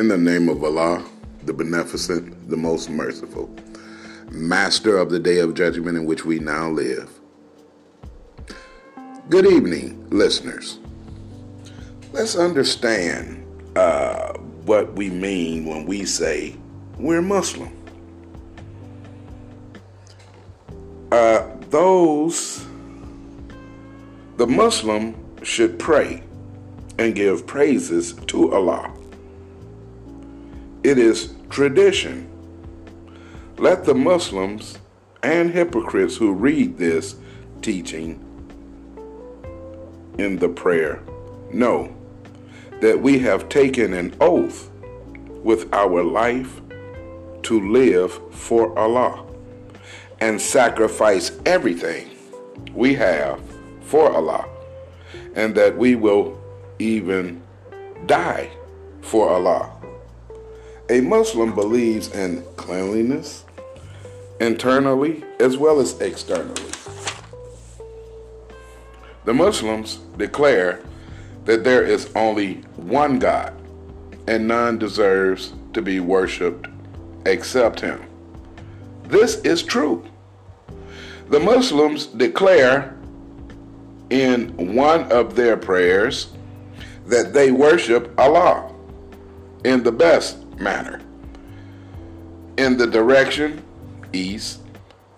In the name of Allah, the Beneficent, the Most Merciful, Master of the Day of Judgment in which we now live. Good evening, listeners. Let's understand uh, what we mean when we say we're Muslim. Uh, those, the Muslim should pray and give praises to Allah. It is tradition. Let the Muslims and hypocrites who read this teaching in the prayer know that we have taken an oath with our life to live for Allah and sacrifice everything we have for Allah, and that we will even die for Allah. A Muslim believes in cleanliness internally as well as externally. The Muslims declare that there is only one God and none deserves to be worshiped except Him. This is true. The Muslims declare in one of their prayers that they worship Allah in the best manner, in the direction east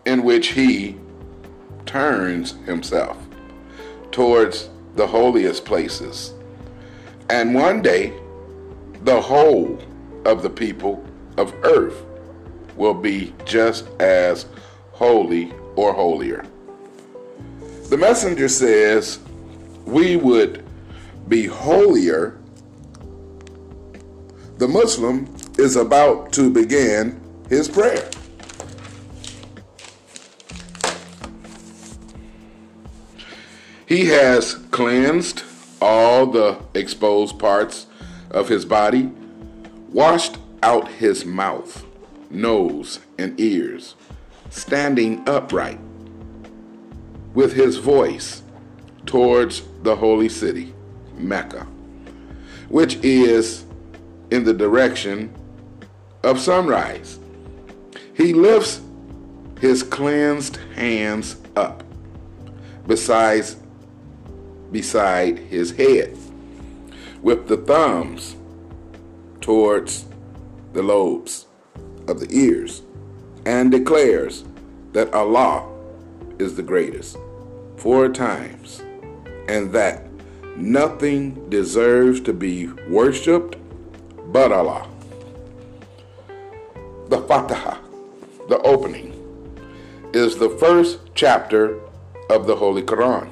in which He turns Himself towards the holiest places. And one day, the whole of the people of earth will be just as holy or holier. The messenger says we would be holier. The Muslim is about to begin his prayer. He has cleansed all the exposed parts of his body, washed out his mouth, nose, and ears, standing upright with his voice towards the holy city, Mecca, which is in the direction of sunrise. He lifts his cleansed hands up besides beside his head, with the thumbs towards the lobes of the ears, and declares that Allah is the greatest four times, and that nothing deserves to be worshipped but Allah. The Fatiha, the opening, is the first chapter of the Holy Quran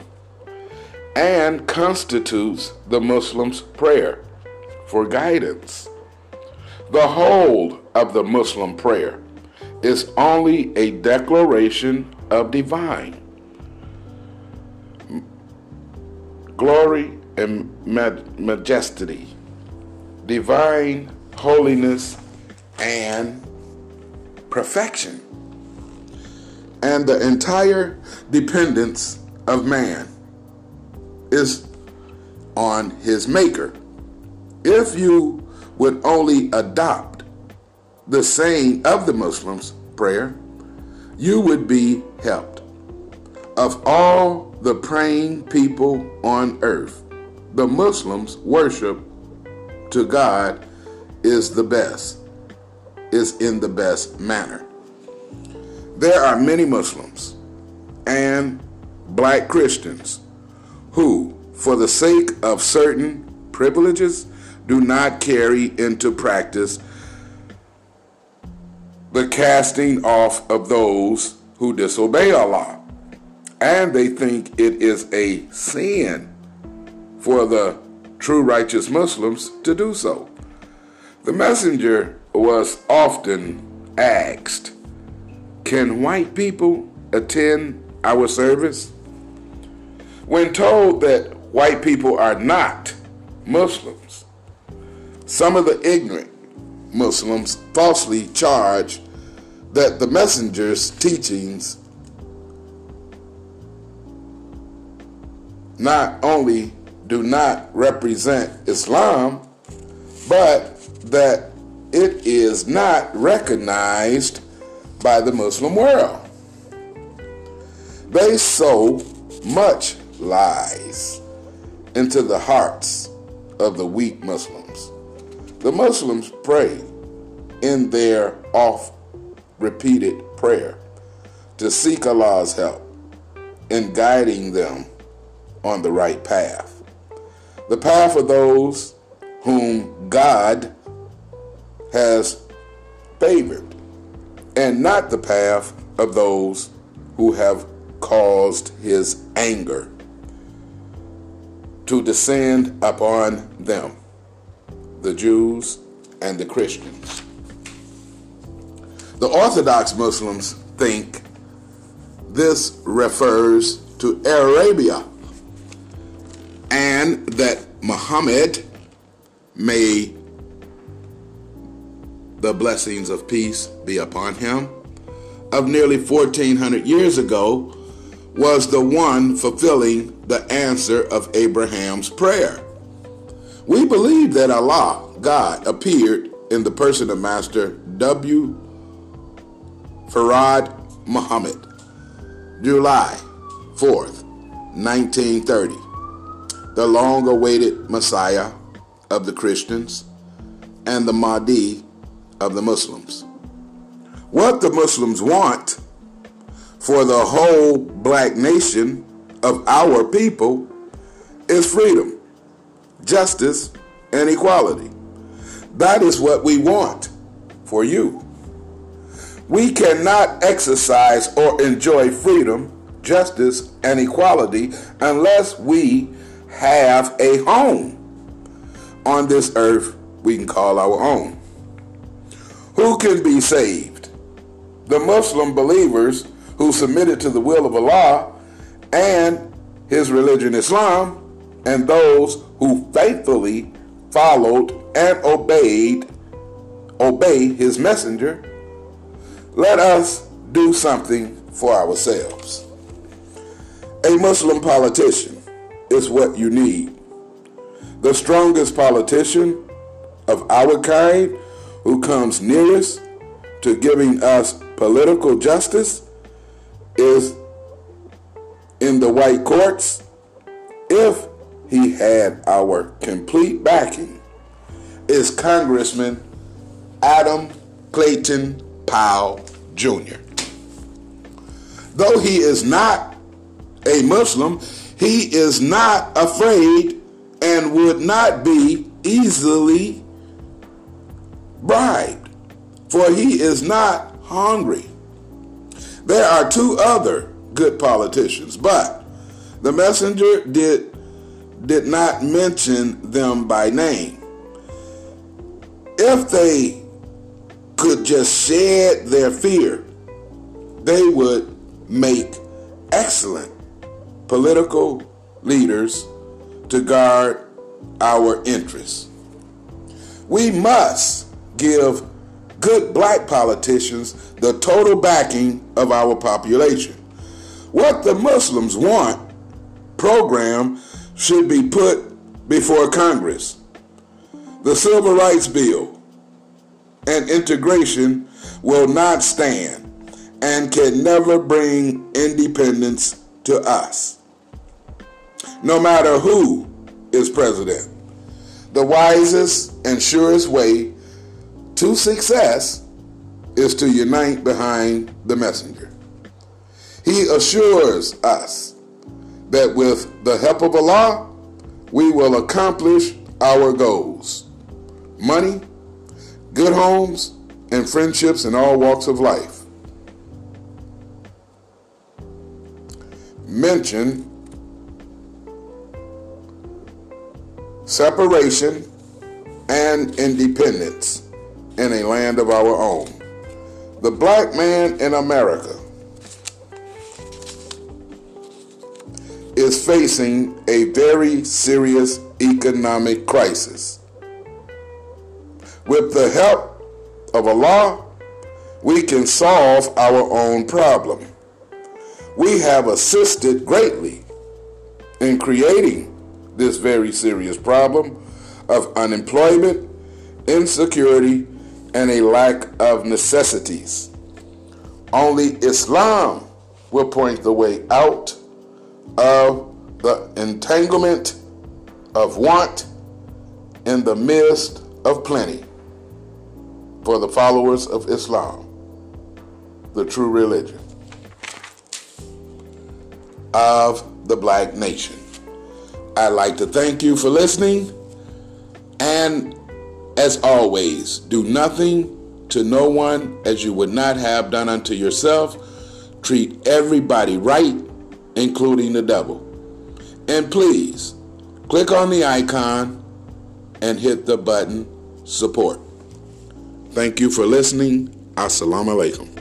and constitutes the Muslim's prayer for guidance. The whole of the Muslim prayer is only a declaration of divine glory and majesty, divine holiness and perfection, and the entire dependence of man is on his maker. If you would only adopt the saying of the Muslims' prayer, you would be helped. Of all the praying people on earth, the Muslims worship to God is the best, is in the best manner. There are many Muslims and black Christians who, for the sake of certain privileges, do not carry into practice the casting off of those who disobey Allah. And they think it is a sin for the true righteous Muslims to do so. The messenger was often asked, Can white people attend our service? When told that white people are not Muslims, some of the ignorant Muslims falsely charge that the messenger's teachings not only do not represent Islam, but that it is not recognized by the Muslim world. They sow much lies into the hearts of the weak Muslims. The Muslims pray in their oft repeated prayer to seek Allah's help in guiding them on the right path. The path of those whom God has favored, and not the path of those who have caused his anger to descend upon them, the Jews and the Christians. The Orthodox Muslims think this refers to Arabia Muhammad may the blessings of peace be upon him of nearly 1400 years ago was the one fulfilling the answer of Abraham's prayer. We believe that Allah, God, appeared in the person of Master W. Farad Muhammad, July 4th, 1930, the long awaited Messiah of the Christians and the Mahdi of the Muslims. What the Muslims want for the whole black nation of our people is freedom, justice, and equality. That is what we want for you. We cannot exercise or enjoy freedom, justice, and equality unless we have a home on this earth we can call our own. Who can be saved? The Muslim believers who submitted to the will of Allah and his religion Islam, and those who faithfully followed and obeyed obey his messenger, let us do something for ourselves. A Muslim politician is what you need. The strongest politician of our kind who comes nearest to giving us political justice is in the white courts if he had our complete backing is Congressman Adam Clayton Powell Jr. Though he is not a Muslim, he is not afraid and would not be easily bribed, for he is not hungry. There are two other good politicians, but the messenger did, did not mention them by name. If they could just shed their fear, they would make excellent political leaders to guard our interests. We must give good black politicians the total backing of our population. What the Muslims want program should be put before Congress. The Civil Rights Bill and integration will not stand and can never bring independence to us. No matter who is president, the wisest and surest way to success is to unite behind the messenger. He assures us that with the help of Allah, we will accomplish our goals money, good homes, and friendships in all walks of life. Mention separation and independence in a land of our own. The black man in America is facing a very serious economic crisis. With the help of Allah, we can solve our own problem. We have assisted greatly in creating this very serious problem of unemployment insecurity, and a lack of necessities. Only Islam will point the way out of the entanglement of want in the midst of plenty for the followers of Islam, the true religion of the black nation. I'd like to thank you for listening. And as always, do nothing to no one as you would not have done unto yourself. Treat everybody right, including the devil. And please click on the icon and hit the button support. Thank you for listening. Assalamu alaikum.